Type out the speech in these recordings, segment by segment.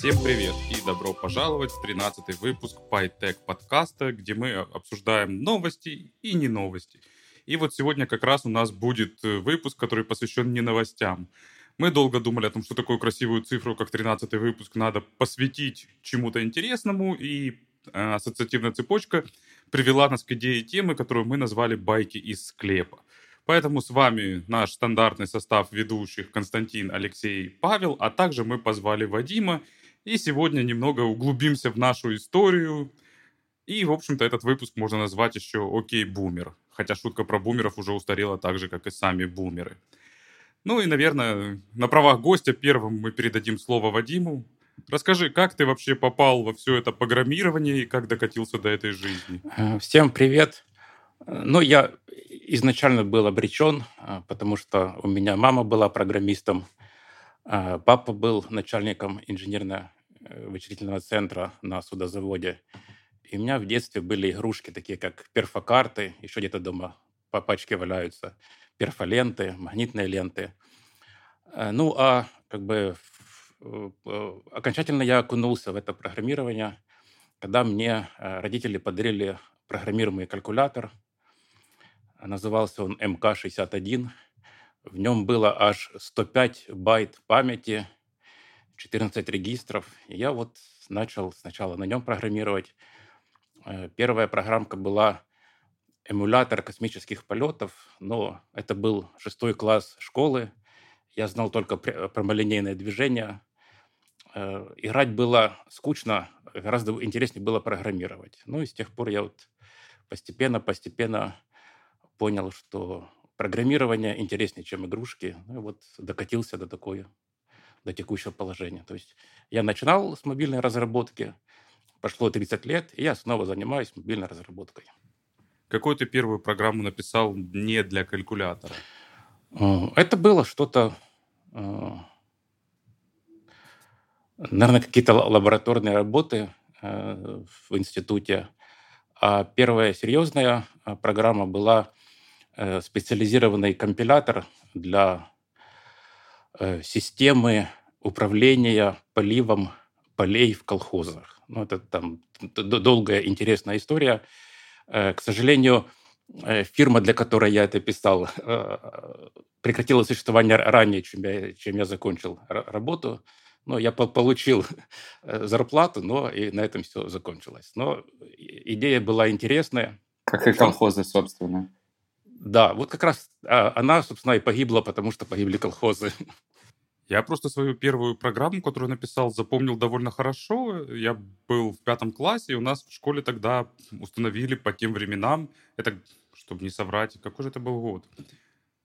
Всем привет и добро пожаловать в 13 выпуск PyTech подкаста, где мы обсуждаем новости и не новости. И вот сегодня как раз у нас будет э, выпуск, который посвящен не новостям. Мы долго думали о том, что такую красивую цифру, как 13 выпуск, надо посвятить чему-то интересному, и э, ассоциативная цепочка привела нас к идее темы, которую мы назвали «Байки из склепа». Поэтому с вами наш стандартный состав ведущих Константин, Алексей, Павел, а также мы позвали Вадима и сегодня немного углубимся в нашу историю. И, в общем-то, этот выпуск можно назвать еще «Окей, бумер». Хотя шутка про бумеров уже устарела так же, как и сами бумеры. Ну и, наверное, на правах гостя первым мы передадим слово Вадиму. Расскажи, как ты вообще попал во все это программирование и как докатился до этой жизни? Э, всем привет. Ну, я изначально был обречен, э, потому что у меня мама была программистом, папа был начальником инженерно-вычислительного центра на судозаводе. И у меня в детстве были игрушки, такие как перфокарты, еще где-то дома по пачке валяются, перфоленты, магнитные ленты. А, ну, а как бы э, окончательно я окунулся в это программирование, когда мне э, родители подарили программируемый калькулятор. Назывался он МК-61. В нем было аж 105 байт памяти, 14 регистров. И я вот начал сначала на нем программировать. Э, первая программка была эмулятор космических полетов, но это был шестой класс школы. Я знал только прямолинейное движение. Э, играть было скучно, гораздо интереснее было программировать. Ну и с тех пор я вот постепенно-постепенно понял, что программирование интереснее, чем игрушки. Ну, и вот докатился до такое, до текущего положения. То есть я начинал с мобильной разработки, прошло 30 лет, и я снова занимаюсь мобильной разработкой. Какую ты первую программу написал не для калькулятора? Э, это было что-то, э, наверное, какие-то лабораторные работы э, в институте. А первая серьезная программа была специализированный компилятор для э, системы управления поливом полей в колхозах. Ну, это там долгая интересная история. Э, к сожалению, фирма, для которой я это писал, прекратила существование ранее, чем я, чем я закончил работу. Но я получил зарплату, но и на этом все закончилось. Но идея была интересная. Как и колхозы, собственно. Да, вот как раз а, она, собственно, и погибла, потому что погибли колхозы. Я просто свою первую программу, которую написал, запомнил довольно хорошо. Я был в пятом классе, и у нас в школе тогда установили по тем временам, это, чтобы не соврать, какой же это был год?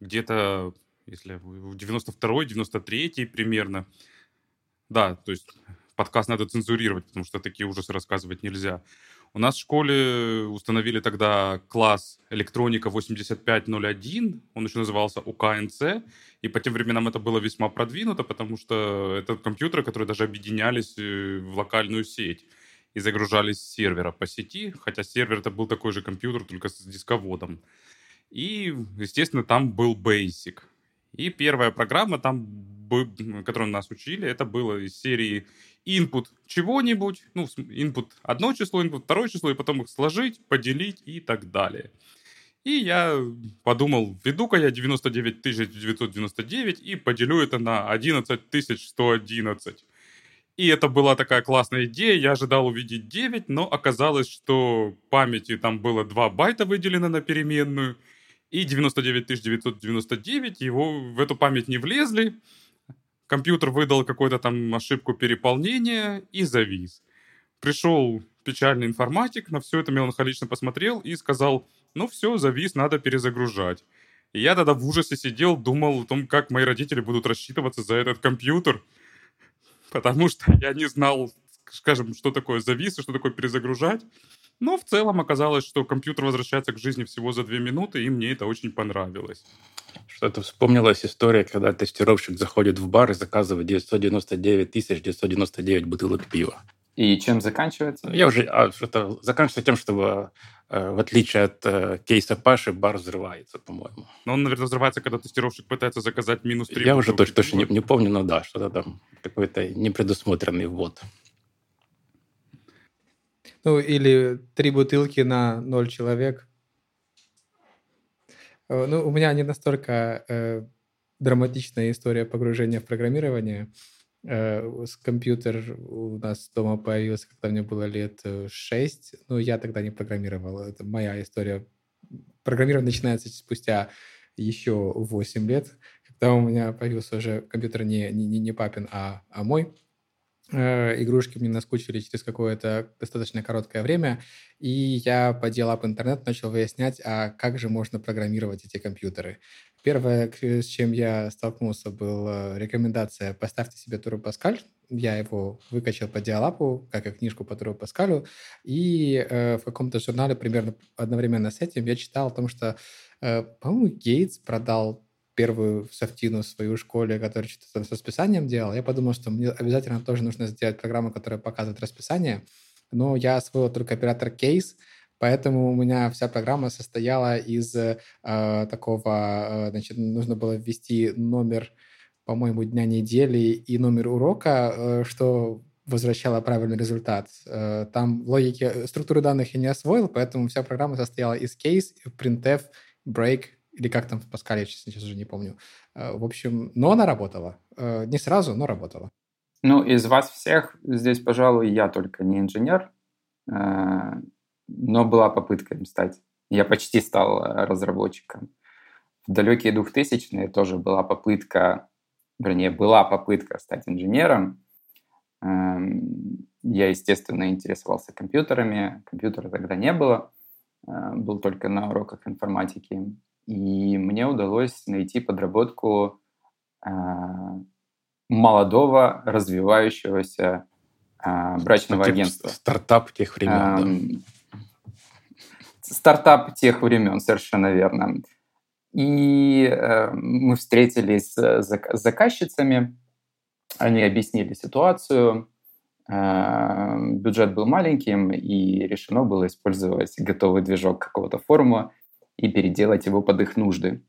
Где-то, если в 92-й, 93-й примерно. Да, то есть подкаст надо цензурировать, потому что такие ужасы рассказывать нельзя. У нас в школе установили тогда класс электроника 8501, он еще назывался УКНЦ, и по тем временам это было весьма продвинуто, потому что это компьютеры, которые даже объединялись э, в локальную сеть и загружались с сервера по сети, хотя сервер это был такой же компьютер, только с дисководом. И, естественно, там был Basic. И первая программа там, которую нас учили, это было из серии input чего-нибудь, ну, input одно число, input второе число, и потом их сложить, поделить и так далее. И я подумал, введу-ка я 99 999 и поделю это на 11 111. И это была такая классная идея, я ожидал увидеть 9, но оказалось, что памяти там было 2 байта выделено на переменную, и 99 999 его в эту память не влезли, компьютер выдал какую-то там ошибку переполнения и завис. Пришел печальный информатик, на все это меланхолично посмотрел и сказал, ну все, завис, надо перезагружать. И я тогда в ужасе сидел, думал о том, как мои родители будут рассчитываться за этот компьютер, потому что я не знал, скажем, что такое завис и что такое перезагружать. Но в целом оказалось, что компьютер возвращается к жизни всего за две минуты, и мне это очень понравилось. Что-то вспомнилась история, когда тестировщик заходит в бар и заказывает 999 тысяч 999 бутылок пива. И чем заканчивается? Я уже а, что-то заканчивается тем, что э, в отличие от э, кейса Паши, бар взрывается, по-моему. Но он, наверное, взрывается, когда тестировщик пытается заказать минус 3. Я уже точно, точно не, не помню, но да, что-то там какой-то непредусмотренный ввод. Ну, или три бутылки на ноль человек. Э, ну, у меня не настолько э, драматичная история погружения в программирование. Э, компьютер у нас дома появился, когда мне было лет э, шесть. Ну, я тогда не программировал. Это моя история. Программирование начинается спустя еще 8 лет, когда у меня появился уже компьютер не, не, не папин, а, а мой. Э, игрушки мне наскучили через какое-то достаточно короткое время, и я подел об интернет, начал выяснять, а как же можно программировать эти компьютеры. Первое, с чем я столкнулся, была рекомендация «Поставьте себе Туру Паскаль». Я его выкачал по диалапу, как и книжку по Туру Паскалю, и э, в каком-то журнале примерно одновременно с этим я читал о том, что, э, по-моему, Гейтс продал первую софтину в свою школе, которая что-то с расписанием делал, я подумал, что мне обязательно тоже нужно сделать программу, которая показывает расписание. Но я освоил только оператор кейс, поэтому у меня вся программа состояла из э, такого, э, значит, нужно было ввести номер, по-моему, дня недели и номер урока, э, что возвращало правильный результат. Э, там логики, э, структуры данных я не освоил, поэтому вся программа состояла из кейс, printf, break, или как там в Паскале, я сейчас уже не помню. Э, в общем, но она работала. Э, не сразу, но работала. Ну, из вас всех здесь, пожалуй, я только не инженер, э, но была попытка им стать. Я почти стал разработчиком. В далекие 2000-е тоже была попытка, вернее, была попытка стать инженером. Эм, я, естественно, интересовался компьютерами. Компьютера тогда не было. Был только на уроках информатики. И мне удалось найти подработку э, молодого, развивающегося э, брачного типа агентства. Стартап тех времен, э, да. Эм, стартап тех времен, совершенно верно. И э, мы встретились с заказчицами, они объяснили ситуацию, э, бюджет был маленьким, и решено было использовать готовый движок какого-то форума и переделать его под их нужды.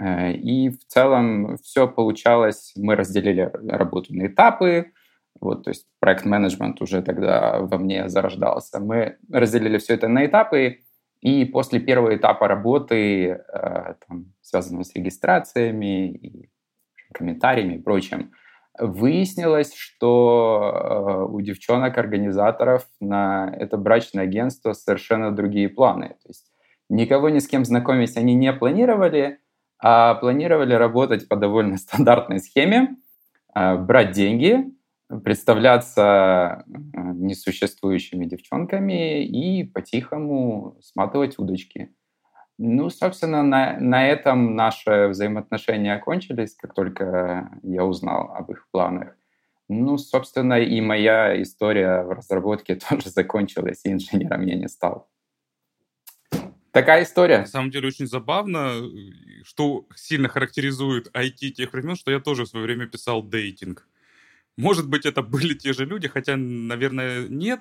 Э, и в целом все получалось, мы разделили работу на этапы, вот, то есть проект-менеджмент уже тогда во мне зарождался. Мы разделили все это на этапы, и после первого этапа работы, э, там, связанного с регистрациями и комментариями и прочим, выяснилось, что э, у девчонок-организаторов на это брачное агентство совершенно другие планы. То есть Никого ни с кем знакомить они не планировали, а планировали работать по довольно стандартной схеме, а, брать деньги, представляться э, несуществующими девчонками и по-тихому сматывать удочки. Ну, собственно, на, на этом наши взаимоотношения окончились, как только я узнал об их планах. Ну, собственно, и моя история в разработке тоже закончилась, и инженером я не стал. Такая история. На самом деле очень забавно, что сильно характеризует IT тех времен, что я тоже в свое время писал дейтинг. Может быть, это были те же люди, хотя, наверное, нет,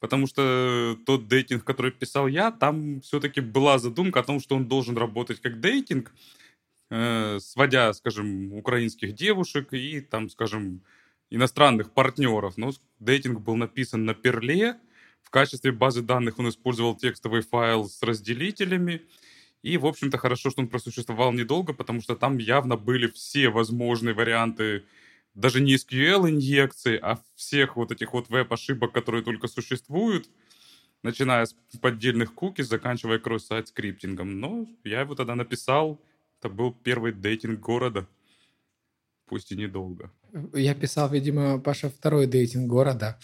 потому что тот дейтинг, который писал я, там все-таки была задумка о том, что он должен работать как дейтинг, э, сводя, скажем, украинских девушек и, там, скажем, иностранных партнеров. Но дейтинг был написан на перле, в качестве базы данных он использовал текстовый файл с разделителями. И, в общем-то, хорошо, что он просуществовал недолго, потому что там явно были все возможные варианты даже не SQL-инъекции, а всех вот этих вот веб-ошибок, которые только существуют, начиная с поддельных куки, заканчивая кросс-сайт скриптингом. Но я его тогда написал. Это был первый дейтинг города. Пусть и недолго. Я писал, видимо, Паша, второй дейтинг города.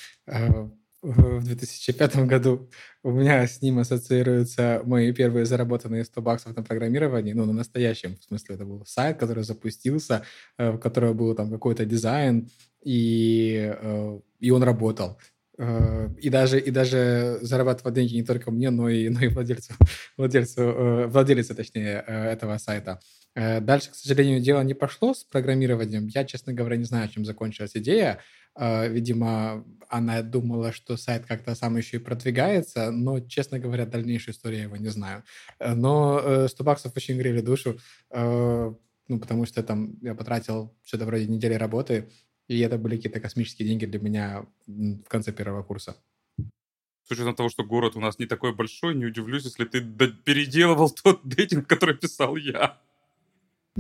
В 2005 году. У меня с ним ассоциируются мои первые заработанные 100 баксов на программировании, ну, на настоящем, в смысле, это был сайт, который запустился, в э, которого был там какой-то дизайн, и, э, и он работал. Э, и даже, и даже зарабатывать деньги не только мне, но и, но и владельцу, владельцу, владельцу, точнее, этого сайта. Дальше, к сожалению, дело не пошло с программированием. Я, честно говоря, не знаю, чем закончилась идея. Видимо, она думала, что сайт как-то сам еще и продвигается, но, честно говоря, дальнейшую историю я его не знаю. Но 100 баксов очень грели душу, ну, потому что там я потратил что-то вроде недели работы, и это были какие-то космические деньги для меня в конце первого курса. С учетом того, что город у нас не такой большой, не удивлюсь, если ты переделывал тот дейтинг, который писал я.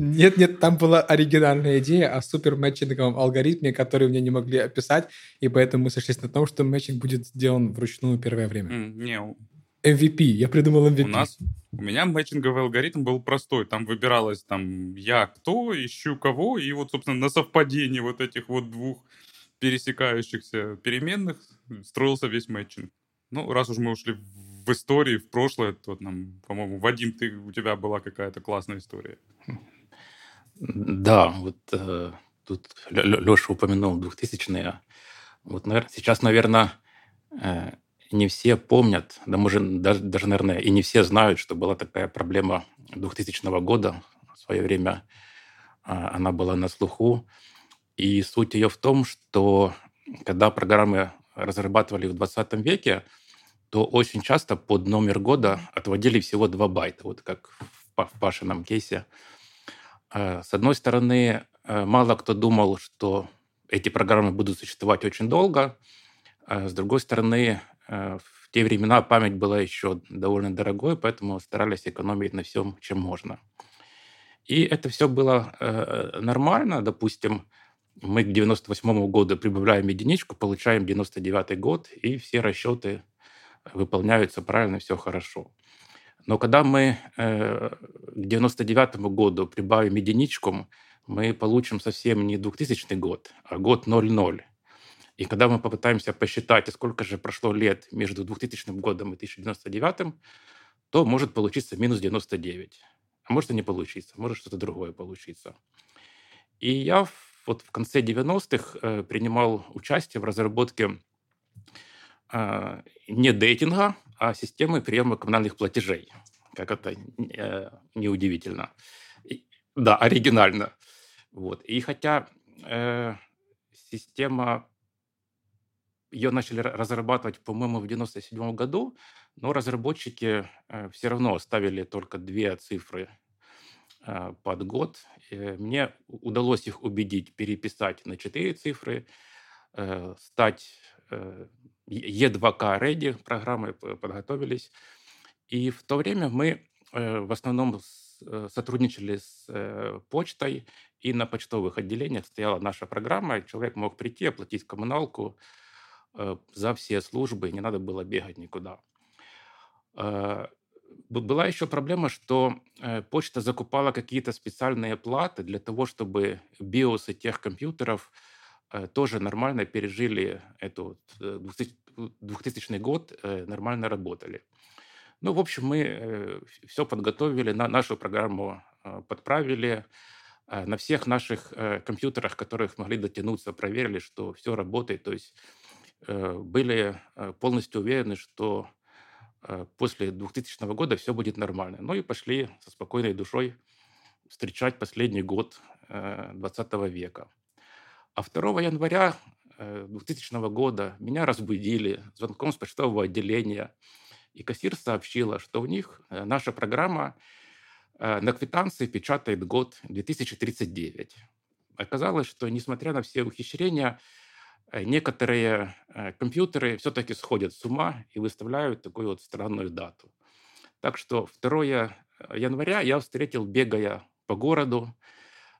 Нет, нет, там была оригинальная идея о супермэтчинговом алгоритме, который мне не могли описать, и поэтому мы сошлись на том, что мэтчинг будет сделан вручную первое время. Mm, не, MVP. Я придумал MVP. У нас, у меня мэтчинговый алгоритм был простой. Там выбиралось там я кто, ищу кого, и вот, собственно, на совпадении вот этих вот двух пересекающихся переменных строился весь мэтчинг. Ну, раз уж мы ушли в истории, в прошлое, то нам, по-моему, Вадим, ты, у тебя была какая-то классная история. Да, вот э, тут Леша упомянул 2000-е. Вот, наверное, сейчас, наверное, э, не все помнят, да, может, даже, даже, наверное, и не все знают, что была такая проблема 2000 года. В свое время а, она была на слуху. И суть ее в том, что когда программы разрабатывали в 20 веке, то очень часто под номер года отводили всего 2 байта, вот как в Пашином кейсе. А, с одной стороны, э, мало кто думал, что эти программы будут существовать очень долго. А с другой стороны, Э, в те времена память была еще довольно дорогой, поэтому старались экономить на всем, чем можно. И это все было э, нормально. Допустим, мы к 98 году прибавляем единичку, получаем 99 год, и все расчеты выполняются правильно, все хорошо. Но когда мы э, к 99 году прибавим единичку, мы получим совсем не 2000 год, а год 00. И когда мы попытаемся посчитать, сколько же прошло лет между 2000 годом и 1999, то может получиться минус 99. А может и не получиться, может что-то другое получиться. И я вот в конце 90-х э, принимал участие в разработке э, не дейтинга, системы приема коммунальных платежей. Как это э, неудивительно. И, да, оригинально. Вот. И хотя э, система ее начали разрабатывать, по-моему, в 97 году, но разработчики э, все равно оставили только две цифры э, под год. Мне удалось их убедить переписать на четыре цифры, э, стать E2K Ready программой, подготовились. И в то время мы в основном сотрудничали с почтой, и на почтовых отделениях стояла наша программа. Человек мог прийти, оплатить коммуналку, Э, за все службы, не надо было бегать никуда. Э, была еще проблема, что э, почта закупала какие-то специальные платы для того, чтобы биосы тех компьютеров тоже нормально пережили эту 2000 год, нормально работали. Ну, в общем, мы все подготовили, на нашу программу подправили, на всех наших компьютерах, которых могли дотянуться, проверили, что все работает. То есть Э, были э, полностью уверены, что э, после 2000 года все будет нормально. Ну и пошли со спокойной душой встречать последний год 20 века. А 2 января 2000 года меня разбудили звонком с почтового отделения, и кассир сообщила, что у них наша программа на квитанции печатает год 2039. Оказалось, что несмотря на все ухищрения, Э, некоторые э, компьютеры все-таки сходят с ума и выставляют такую вот странную дату. Так что 2 э, января я встретил, бегая по городу,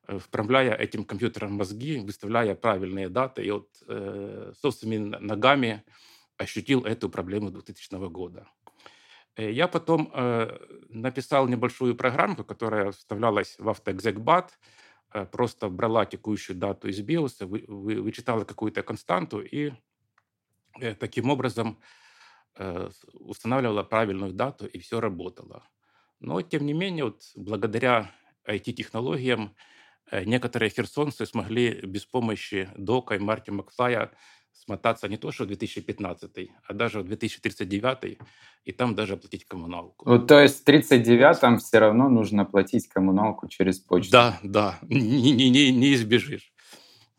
вправляя этим компьютером мозги, выставляя правильные даты, и вот э, собственными ногами ощутил эту проблему 2000 года. Я потом э, написал небольшую программку, которая вставлялась в AutoExecBat, Э, просто брала текущую дату из биоса, вы, вы, вычитала какую-то константу и э, таким образом э, устанавливала правильную дату, и все работало. Но, тем не менее, вот благодаря IT-технологиям некоторые херсонцы смогли без помощи Дока и Марти Макфлая смотаться не то, что в 2015, а даже в 2039, и там даже оплатить коммуналку. Вот, то есть в 39-м все равно нужно платить коммуналку через почту. Да, да, не, не, не, не избежишь.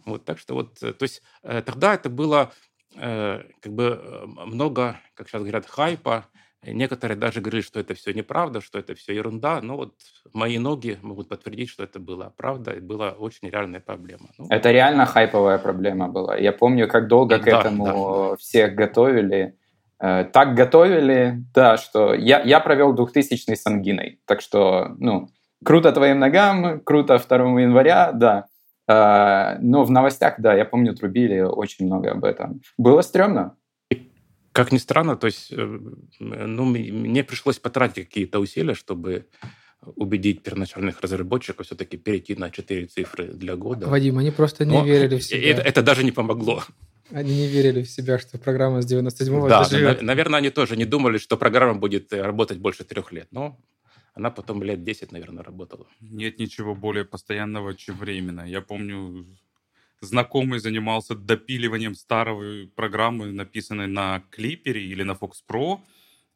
Вот, так что вот, э, то есть э, тогда это было э, как бы э, много, как сейчас говорят, хайпа, Некоторые даже говорили, что это все неправда, что это все ерунда. Но вот мои ноги могут подтвердить, что это была правда и была очень реальная проблема. Ну, это реально хайповая проблема была. Я помню, как долго к да, этому да, да. всех готовили. Э, так готовили, да, что я, я провел 2000 с ангиной. Так что, ну, круто твоим ногам, круто 2 января, да. Э, но в новостях, да, я помню, трубили очень много об этом. Было стрёмно. Как ни странно, то есть, э, ну, мне пришлось потратить какие-то усилия, чтобы убедить первоначальных разработчиков все-таки перейти на четыре цифры для года. Вадим, они просто не Но верили в себя. Это, это даже не помогло. Они не верили в себя, что программа с 97-го Да, заживет. наверное, они тоже не думали, что программа будет э, работать больше трех лет. Но она потом лет 10, наверное, работала. Нет ничего более постоянного, чем временно. Я помню, знакомый занимался допиливанием старой программы, написанной на Клипере или на Fox Pro,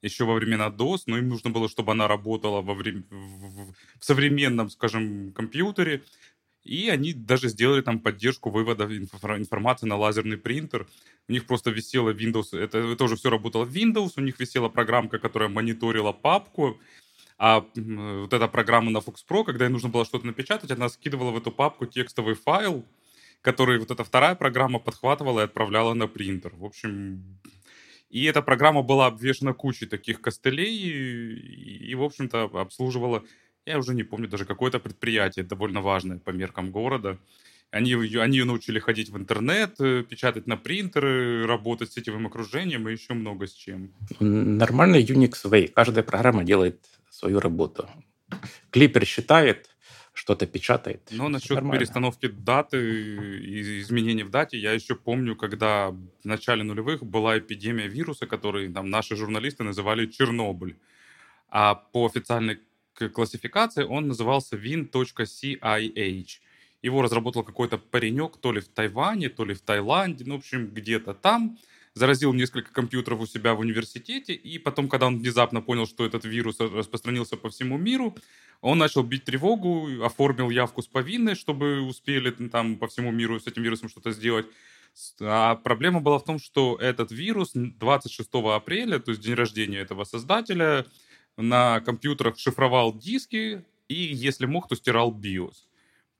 еще во времена DOS, но им нужно было, чтобы она работала во время, в, современном, скажем, компьютере. И они даже сделали там поддержку вывода информации на лазерный принтер. У них просто висела Windows, это, уже все работало в Windows, у них висела программка, которая мониторила папку, а вот эта программа на Fox Pro, когда ей нужно было что-то напечатать, она скидывала в эту папку текстовый файл, который вот эта вторая программа подхватывала и отправляла на принтер. В общем, и эта программа была обвешена кучей таких костылей и, и в общем-то, обслуживала, я уже не помню, даже какое-то предприятие довольно важное по меркам города. Они, они ее научили ходить в интернет, э, печатать на принтеры, работать с сетевым окружением и еще много с чем. Нормальный Unix Way. Каждая программа делает свою работу. Клипер считает, что-то печатает. Но насчет Нормально. перестановки даты и изменений в дате, я еще помню, когда в начале нулевых была эпидемия вируса, который там наши журналисты называли Чернобыль. А по официальной классификации он назывался win.cih. Его разработал какой-то паренек то ли в Тайване, то ли в Таиланде, ну, в общем, где-то там заразил несколько компьютеров у себя в университете, и потом, когда он внезапно понял, что этот вирус распространился по всему миру, он начал бить тревогу, оформил явку с повинной, чтобы успели там по всему миру с этим вирусом что-то сделать. А проблема была в том, что этот вирус 26 апреля, то есть день рождения этого создателя, на компьютерах шифровал диски и, если мог, то стирал BIOS.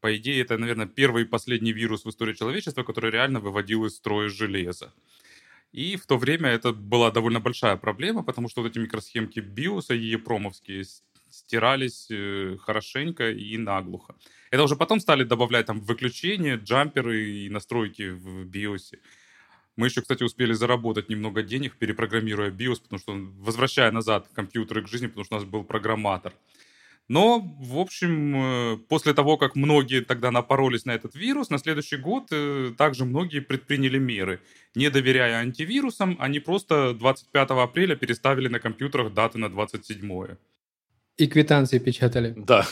По идее, это, наверное, первый и последний вирус в истории человечества, который реально выводил из строя железо. И в то время это была довольно большая проблема, потому что вот эти микросхемки биоса и епромовские стирались э, хорошенько и наглухо. Это уже потом стали добавлять там выключения, джамперы и настройки в биосе. Мы еще, кстати, успели заработать немного денег, перепрограммируя BIOS, потому что, возвращая назад компьютеры к жизни, потому что у нас был программатор. Но, в общем, э, после того, как многие тогда напоролись на этот вирус, на следующий год э, также многие предприняли меры. Не доверяя антивирусам, они просто 25 апреля переставили на компьютерах даты на 27. И квитанции печатали. Да.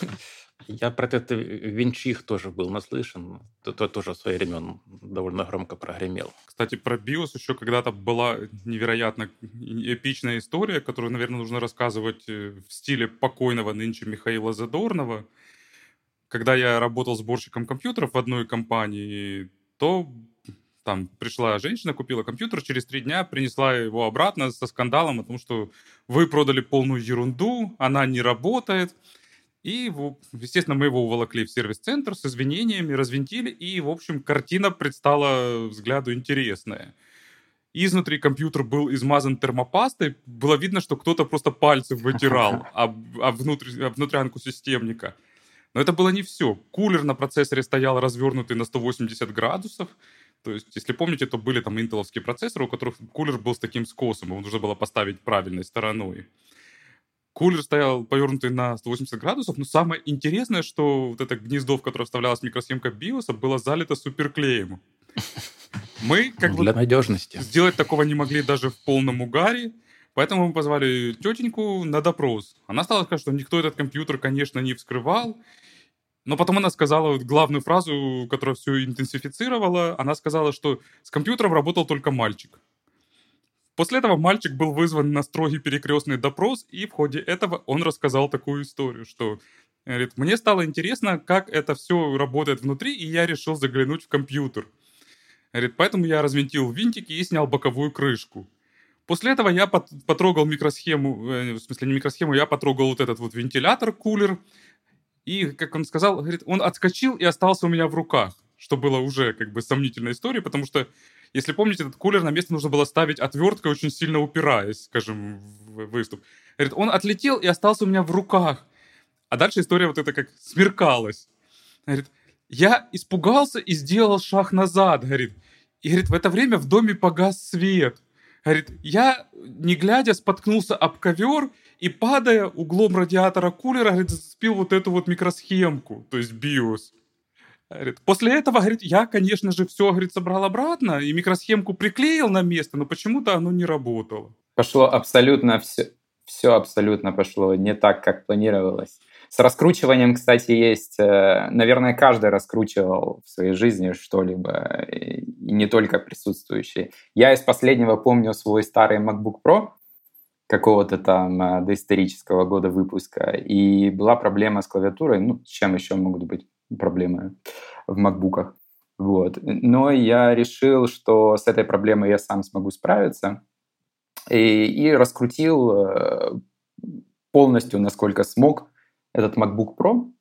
Я про этот Винчих тоже был наслышан. То, тоже в свои времен довольно громко прогремел. Кстати, про BIOS еще когда-то была невероятно эпичная история, которую, наверное, нужно рассказывать э, в стиле покойного нынче Михаила Задорнова. Когда я работал сборщиком компьютеров в одной компании, то там пришла женщина, купила компьютер, через три дня принесла его обратно со скандалом о том, что вы продали полную ерунду, она не работает. И, естественно, мы его уволокли в сервис-центр с извинениями, развинтили, и, в общем, картина предстала взгляду интересная. Изнутри компьютер был измазан термопастой, было видно, что кто-то просто пальцы вытирал об, об, внутрь, об внутрянку системника. Но это было не все. Кулер на процессоре стоял развернутый на 180 градусов, то есть, если помните, то были там интеловские процессоры, у которых кулер был с таким скосом, его нужно было поставить правильной стороной. Кулер стоял повернутый на 180 градусов, но самое интересное, что вот это гнездо, в которое вставлялась микросхемка биоса, было залито суперклеем. Мы как Для бы надежности. сделать такого не могли даже в полном угаре, поэтому мы позвали тетеньку на допрос. Она стала сказать, что никто этот компьютер, конечно, не вскрывал, Но потом она сказала вот главную фразу, которая все интенсифицировала. Она сказала, что с компьютером работал только мальчик. После этого мальчик был вызван на строгий перекрестный допрос, и в ходе этого он рассказал такую историю, что говорит, мне стало интересно, как это все работает внутри, и я решил заглянуть в компьютер. Говорит, поэтому я развинтил винтики и снял боковую крышку. После этого я потрогал микросхему, э, в смысле не микросхему, я потрогал вот этот вот вентилятор, кулер, и, как он сказал, говорит, он отскочил и остался у меня в руках, что было уже как бы сомнительной историей, потому что, если помните, этот кулер на место нужно было ставить отверткой, очень сильно упираясь, скажем, в выступ. Говорит, он отлетел и остался у меня в руках. А дальше история вот это как смеркалась. Говорит, я испугался и сделал шаг назад, говорит. И, говорит, в это время в доме погас свет. Говорит, я, не глядя, споткнулся об ковер и, падая углом радиатора кулера, говорит, зацепил вот эту вот микросхемку, то есть BIOS. Говорит, после этого, говорит, я, конечно же, все, говорит, собрал обратно и микросхемку приклеил на место, но почему-то оно не работало. Пошло абсолютно все, все абсолютно пошло не так, как планировалось. С раскручиванием, кстати, есть... Э, наверное, каждый раскручивал в своей жизни что-либо, и не только присутствующие. Я из последнего помню свой старый MacBook Pro, какого-то там э, доисторического года выпуска, и была проблема с клавиатурой, ну, с чем еще могут быть проблемы в макбуках. Вот. Но я решил, что с этой проблемой я сам смогу справиться, и, и раскрутил э, полностью, насколько смог, этот MacBook Pro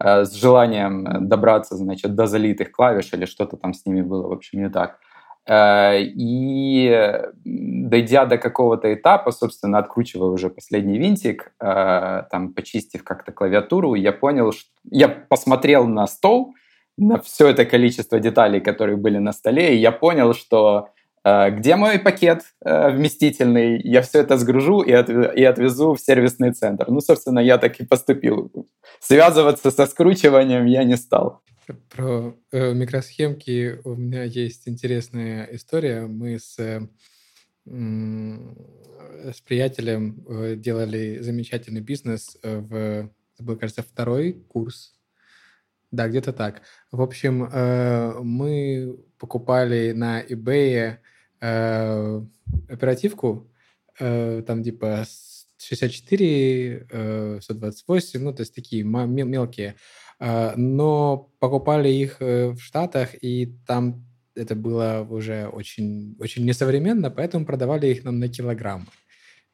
э, с желанием добраться, значит, до залитых клавиш или что-то там с ними было, в общем, не так. Э, и дойдя до какого-то этапа, собственно, откручивая уже последний винтик, э, там, почистив как-то клавиатуру, я понял, что... Я посмотрел на стол, на все это количество деталей, которые были на столе, и я понял, что Э, где мой пакет э, вместительный, я все это сгружу и отвезу в сервисный центр. Ну, собственно, я так и поступил. Связываться со скручиванием я не стал. Про э, микросхемки у меня есть интересная история. Мы с, э, с приятелем э, делали замечательный бизнес в, это был, кажется, второй курс да, где-то так. В общем, мы покупали на eBay э, оперативку, э, там типа 64, э, 128, ну, то есть такие мелкие. Э, но покупали их э, в Штатах, и там это было уже очень, очень несовременно, поэтому продавали их нам на килограмм.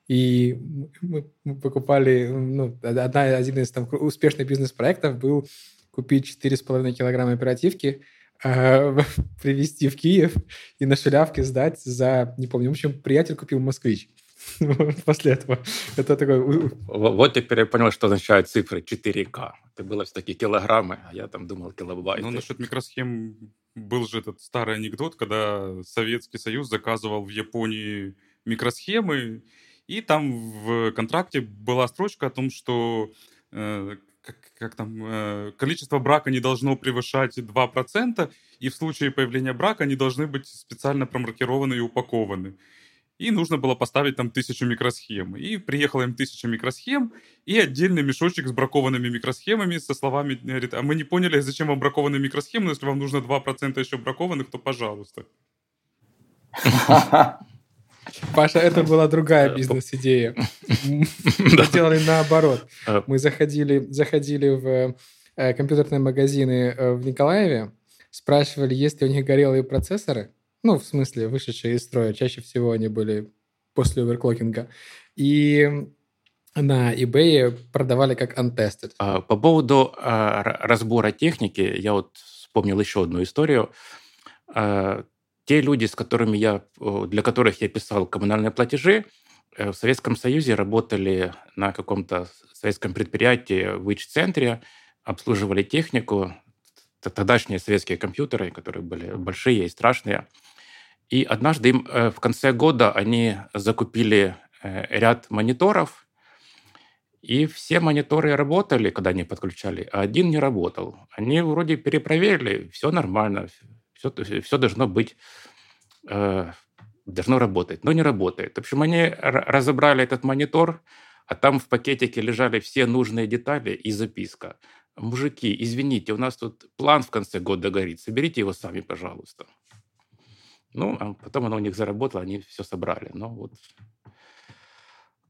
И мы покупали, ну, одна, один из там успешных бизнес-проектов был купить 4,5 килограмма оперативки – э, привезти в Киев и на шелявке сдать за, не помню, в общем, приятель купил «Москвич». После этого. Это такой... Вот теперь я понял, что означают цифры 4К. Это было все-таки килограммы, а я там думал килобайты. Ну, насчет микросхем был же этот старый анекдот, когда Советский Союз заказывал в Японии микросхемы, и там в контракте была строчка о том, что э, как, как там, э, количество брака не должно превышать 2%, и в случае появления брака они должны быть специально промаркированы и упакованы. И нужно было поставить там тысячу микросхем. И приехала им тысяча микросхем и отдельный мешочек с бракованными микросхемами со словами, говорит, а мы не поняли, зачем вам бракованные микросхемы, но если вам нужно 2% еще бракованных, то пожалуйста. Паша, это была другая бизнес-идея. Мы сделали наоборот. А. Мы заходили, заходили в э, компьютерные магазины э, в Николаеве, спрашивали, есть ли у них горелые процессоры. Ну, в смысле, вышедшие из строя. Чаще всего они были после оверклокинга. И на eBay продавали как untested. А, по поводу а, разбора техники, я вот вспомнил еще одну историю те люди, с которыми я, для которых я писал коммунальные платежи, э, в Советском Союзе работали на каком-то советском предприятии в ИЧ-центре, обслуживали технику, тогдашние советские компьютеры, которые были большие и страшные. И однажды им э, в конце года они закупили э, ряд мониторов, и все мониторы работали, когда они подключали, а один не работал. Они вроде перепроверили, все нормально, все, все должно быть, э, должно работать, но не работает. В общем, они разобрали этот монитор, а там в пакетике лежали все нужные детали и записка. мужики, извините, у нас тут план в конце года горит, соберите его сами, пожалуйста. Ну, а потом оно у них заработало, они все собрали. Но вот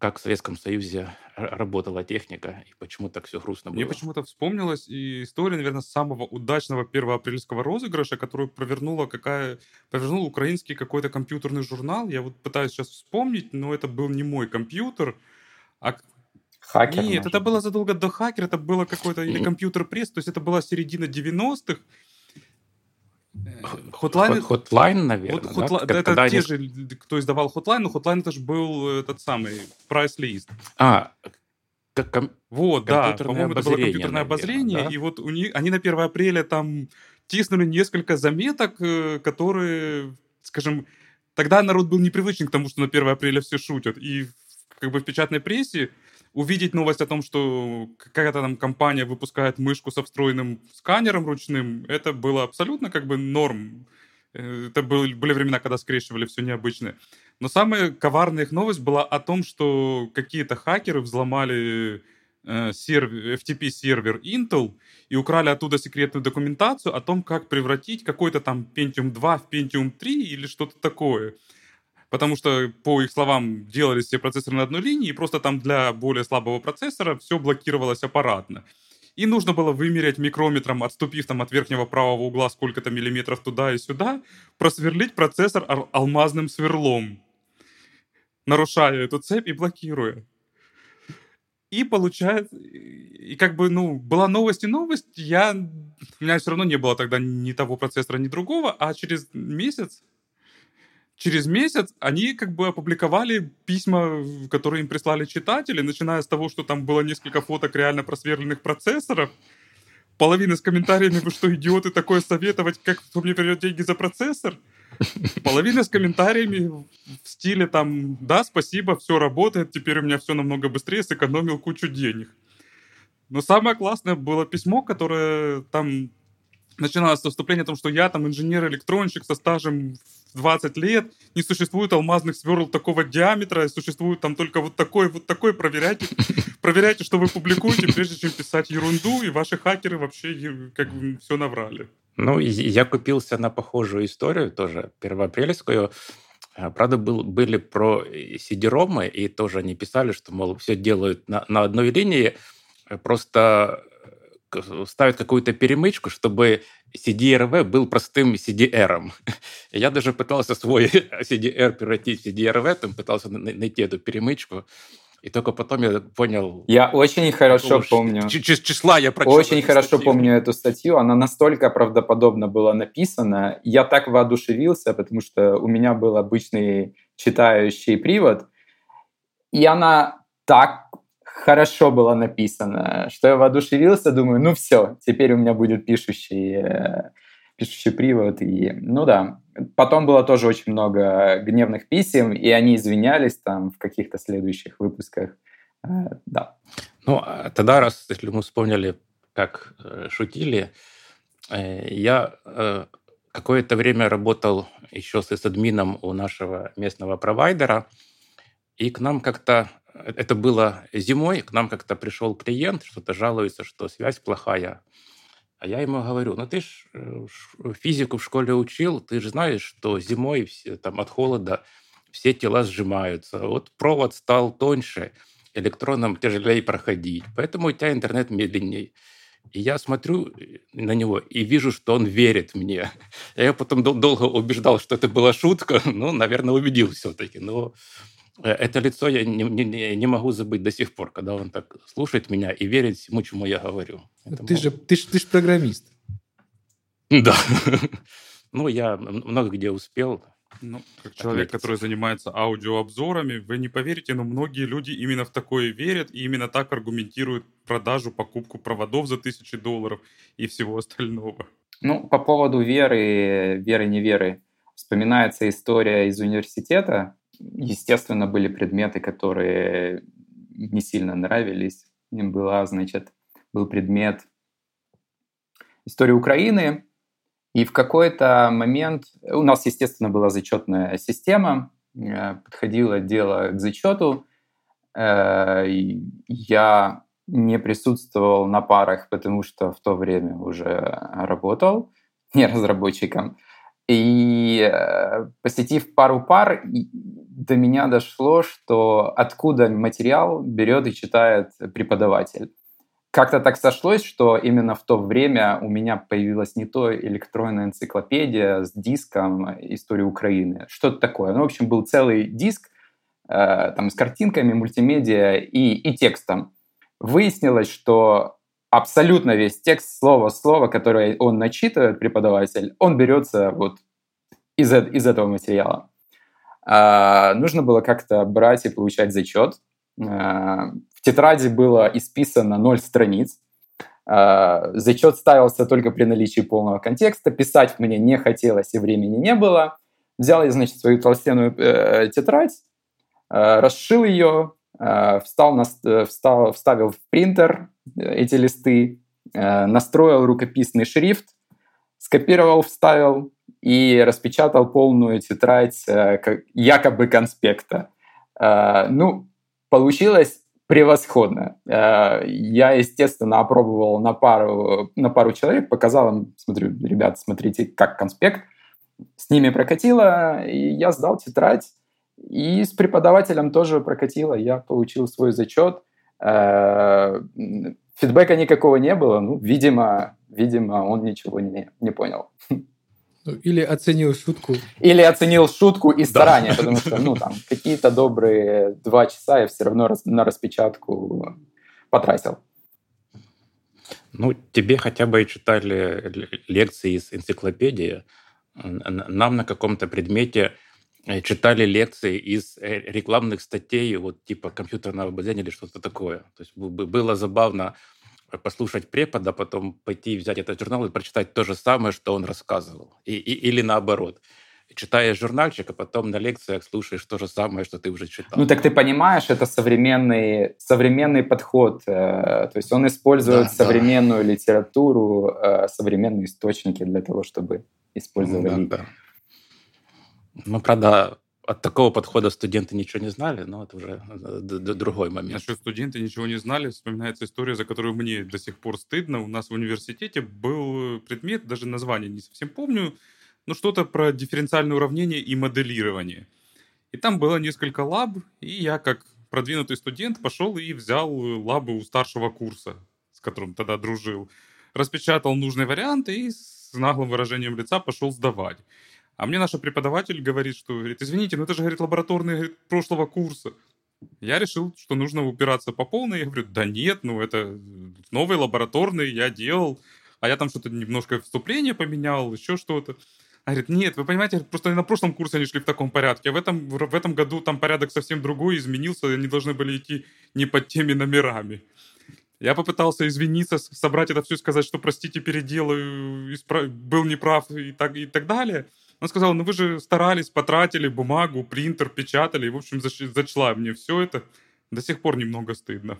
как в Советском Союзе работала техника и почему так все грустно было. Мне почему-то вспомнилась и история, наверное, самого удачного первоапрельского розыгрыша, которую провернула какая провернул украинский какой-то компьютерный журнал. Я вот пытаюсь сейчас вспомнить, но это был не мой компьютер, а Хакер. Нет, это было задолго до хакера, это было какой-то или КомпьютерПресс, то есть это была середина 90-х, Hotline, Хотлайн, наверное. Вот, хотла... да? Это те они... же, кто издавал Hotline, но Hotline это же был этот самый прайс-лист. А, как ком... Вот, да, по-моему, это было компьютерное наверное, обозрение, да? и вот у них, они на 1 апреля там тиснули несколько заметок, э, которые, скажем, тогда народ был непривычен к тому, что на 1 апреля все шутят, и как бы в печатной прессе увидеть новость о том, что какая-то там компания выпускает мышку со встроенным сканером ручным, это было абсолютно как бы норм. Э, это были, были времена, когда скрещивали все необычное. Но самая коварная их новость была о том, что какие-то хакеры взломали э, сервер, FTP-сервер Intel и украли оттуда секретную документацию о том, как превратить какой-то там Pentium 2 в Pentium 3 или что-то такое потому что, по их словам, делались все процессоры на одной линии, и просто там для более слабого процессора все блокировалось аппаратно. И нужно было вымерять микрометром, отступив там от верхнего правого угла сколько-то миллиметров туда и сюда, просверлить процессор алмазным сверлом, нарушая эту цепь и блокируя. И получается, и как бы, ну, была новость и новость, я, у меня все равно не было тогда ни того процессора, ни другого, а через месяц через месяц они как бы опубликовали письма, которые им прислали читатели, начиная с того, что там было несколько фоток реально просверленных процессоров, половина с комментариями, вы что, идиоты, такое советовать, как кто мне берет деньги за процессор? Половина с комментариями в стиле там, да, спасибо, все работает, теперь у меня все намного быстрее, сэкономил кучу денег. Но самое классное было письмо, которое там начиналось с вступления о том, что я там инженер-электронщик со стажем 20 лет, не существует алмазных сверл такого диаметра, существует там только вот такой, вот такой, проверяйте, проверяйте, что вы публикуете, прежде чем писать ерунду, и ваши хакеры вообще как бы все наврали. Ну, я купился на похожую историю, тоже первоапрельскую, а, Правда, был, были про сидеромы, и тоже они писали, что, мол, все делают на, на одной линии, просто ставят какую-то перемычку, чтобы CDRV был простым CDR. Я даже пытался свой CDR превратить в CDRV, там пытался найти эту перемычку. И только потом я понял... Я очень хорошо помню. Числа я прочел. Очень хорошо статью. помню эту статью. Она настолько правдоподобно была написана. Я так воодушевился, потому что у меня был обычный читающий привод. И она так хорошо было написано, что я воодушевился, думаю, ну все, теперь у меня будет пишущий, э, пишущий привод. И, ну да, потом было тоже очень много гневных писем, и они извинялись там в каких-то следующих выпусках. Э, да. Ну, а тогда, раз если мы вспомнили, как э, шутили, я какое-то время работал еще с админом у нашего местного провайдера, и к нам как-то это было зимой, к нам как-то пришел клиент, что-то жалуется, что связь плохая. А я ему говорю, ну ты ж э, физику в школе учил, ты же знаешь, что зимой все, там, от холода все тела сжимаются. Вот провод стал тоньше, электронам тяжелее проходить, поэтому у тебя интернет медленнее. И я смотрю э, на него и вижу, что он верит мне. Я потом долго убеждал, что это была шутка. Ну, наверное, убедил все-таки. Но это лицо я не, не, не могу забыть до сих пор, когда он так слушает меня и верит всему, чему я говорю. Это ты, же, ты, же, ты же программист. Да. Ну, я много где успел. Ну, как человек, который занимается аудиообзорами, вы не поверите, но многие люди именно в такое верят и именно так аргументируют продажу, покупку проводов за тысячи долларов и всего остального. Ну, по поводу веры, веры-неверы, вспоминается история из университета, естественно, были предметы, которые не сильно нравились. Им была, значит, был предмет истории Украины, и в какой-то момент у нас, естественно, была зачетная система, э, подходило дело к зачету, э, я не присутствовал на парах, потому что в то время уже работал не разработчиком. И э, посетив пару пар, до меня дошло, что откуда материал берет и читает преподаватель. Как-то так сошлось, что именно в то время у меня появилась не то электронная энциклопедия с диском истории Украины. Что-то такое. Ну, в общем, был целый диск э, там, с картинками, мультимедиа и, и текстом. Выяснилось, что абсолютно весь текст, слово в слово, который он начитывает, преподаватель, он берется вот из, из этого материала. А, нужно было как-то брать и получать зачет. А, в тетради было исписано ноль страниц. А, зачет ставился только при наличии полного контекста. Писать мне не хотелось и времени не было. Взял я, значит, свою толстенную э, тетрадь, э, расшил ее, встал на, э, встал, вставил в принтер эти листы, э, настроил рукописный шрифт, скопировал, вставил и распечатал полную тетрадь э, якобы конспекта. Э, ну, получилось превосходно. Я, естественно, опробовал на пару, на пару человек, показал им, смотрю, ребят, смотрите, как конспект. С ними прокатило, и я сдал тетрадь. И с преподавателем тоже прокатило. Я получил свой зачет. Фидбэка никакого не было. Ну, видимо, видимо, он ничего не, не понял. Ну, или оценил шутку. Или оценил шутку и старание, да. потому что, ну, там, какие-то добрые два часа я все равно на распечатку потратил. Ну, тебе хотя бы читали лекции из энциклопедии. Нам на каком-то предмете э, читали лекции из э, рекламных статей, вот типа компьютерного обозрения или что-то такое. То есть было забавно послушать препода, потом пойти взять этот журнал и прочитать то же самое, что он рассказывал. И, и, или наоборот. Читаешь журнальчик, а потом на лекциях слушаешь то же самое, что ты уже читал. Ну так ты понимаешь, это современный, современный подход. Э, то есть он использует да, современную да. литературу, э, современные источники для того, чтобы использовать. Ну, да, да. Ну, правда, от такого подхода студенты ничего не знали, но это уже э, другой момент. Насчет студенты ничего не знали, вспоминается история, за которую мне до сих пор стыдно. У нас в университете был предмет, даже название не совсем помню, но что-то про дифференциальное уравнение и моделирование. И там было несколько лаб, и я как продвинутый студент пошел и взял лабы у старшего курса, с которым тогда дружил. Распечатал нужный вариант и с наглым выражением лица пошел сдавать. А мне наш преподаватель говорит, что, говорит, извините, но это же, говорит, лабораторные говорит, прошлого курса. Я решил, что нужно упираться по полной. Я говорю, да нет, ну это новый лабораторный, я делал. А я там что-то немножко вступление поменял, еще что-то. А говорит, нет, вы понимаете, просто на прошлом курсе они шли в таком порядке, а в этом, в этом году там порядок совсем другой, изменился, они должны были идти не под теми номерами. Я попытался извиниться, собрать это все, сказать, что простите, переделаю, исправ... был неправ и так, и так далее. Он сказал, ну вы же старались, потратили бумагу, принтер, печатали, и, в общем, зачла мне все это. До сих пор немного стыдно.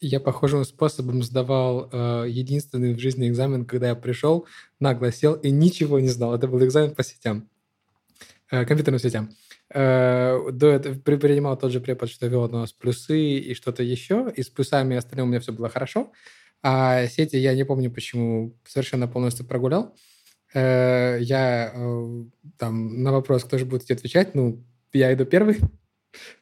Я похожим способом сдавал э, единственный в жизни экзамен, когда я пришел, нагло сел и ничего не знал. Это был экзамен по сетям, э, компьютерным сетям. Э, до этого принимал тот же препод, что вел у нас плюсы и что-то еще, и с плюсами остальным у меня все было хорошо. А сети я не помню, почему совершенно полностью прогулял. Я э, там на вопрос, кто же будет отвечать, ну, я иду первый.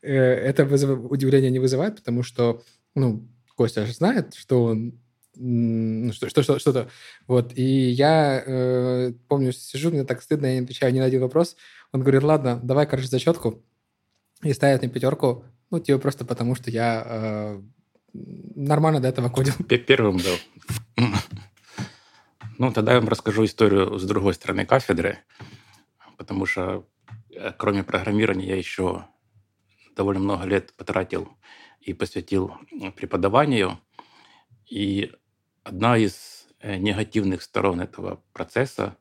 Э, это вызов... удивление не вызывает, потому что, ну, Костя же знает, что он ну, что, что, что, что-то. Вот. И я э, помню, сижу, мне так стыдно, я не отвечаю ни на один вопрос. Он говорит, ладно, давай, короче, зачетку. И ставит мне пятерку. Ну, типа просто потому, что я э, нормально до этого кодил. Первым был. Ну, тогда я вам расскажу историю с другой стороны кафедры, потому что э, кроме программирования я еще довольно много лет потратил и посвятил преподаванию. И одна из э, негативных сторон этого процесса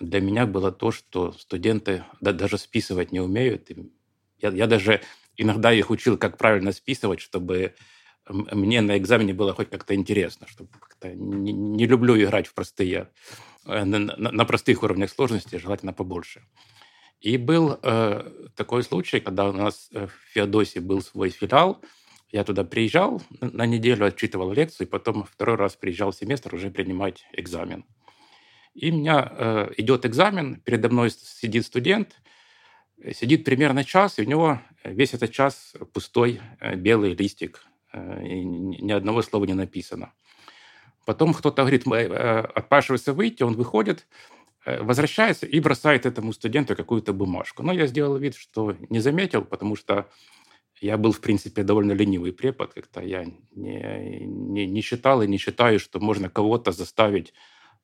для меня было то, что студенты даже списывать не умеют. Я, я даже иногда их учил, как правильно списывать, чтобы мне на экзамене было хоть как-то интересно, чтобы как-то не, не люблю играть в простые, э, на, на простых уровнях сложности, желательно побольше. И был э, такой случай, когда у нас э, в Феодосии был свой филиал, Я туда приезжал на неделю, отчитывал лекцию, потом второй раз приезжал в семестр уже принимать экзамен. И у меня э, идет экзамен, передо мной сидит студент, сидит примерно час, и у него весь этот час пустой э, белый листик, э, и ни одного слова не написано. Потом кто-то говорит, э, отпрашивается выйти, он выходит, э, возвращается и бросает этому студенту какую-то бумажку. Но я сделал вид, что не заметил, потому что я был, в принципе, довольно ленивый препод, как-то я не, не, не считал и не считаю, что можно кого-то заставить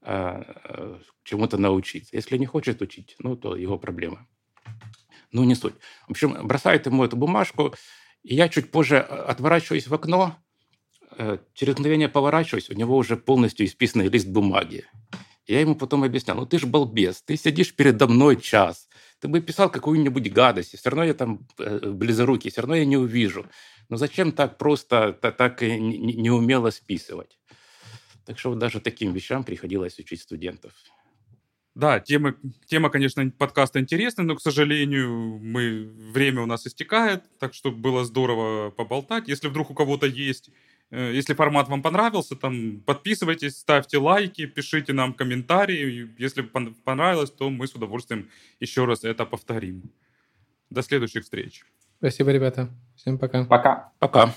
э, э, чему-то научиться. Если не хочет учить, ну, то его проблема. Ну, не суть. В общем, бросает ему эту бумажку, и я чуть позже э, отворачиваюсь в окно, э, через мгновение поворачиваюсь, у него уже полностью исписанный лист бумаги. Я ему потом объяснял, ну ты ж балбес, ты сидишь передо мной час, ты бы писал какую-нибудь гадость, и все равно я там э, близорукий, все равно я не увижу. Но зачем так просто, так неумело списывать? Так что вот даже таким вещам приходилось учить студентов. Да, тема, тема, конечно, подкаста интересная, но, к сожалению, мы, время у нас истекает, так что было здорово поболтать. Если вдруг у кого-то есть, э, если формат вам понравился, там подписывайтесь, ставьте лайки, пишите нам комментарии. Если понравилось, то мы с удовольствием еще раз это повторим. До следующих встреч. Спасибо, ребята. Всем пока. Пока. Пока.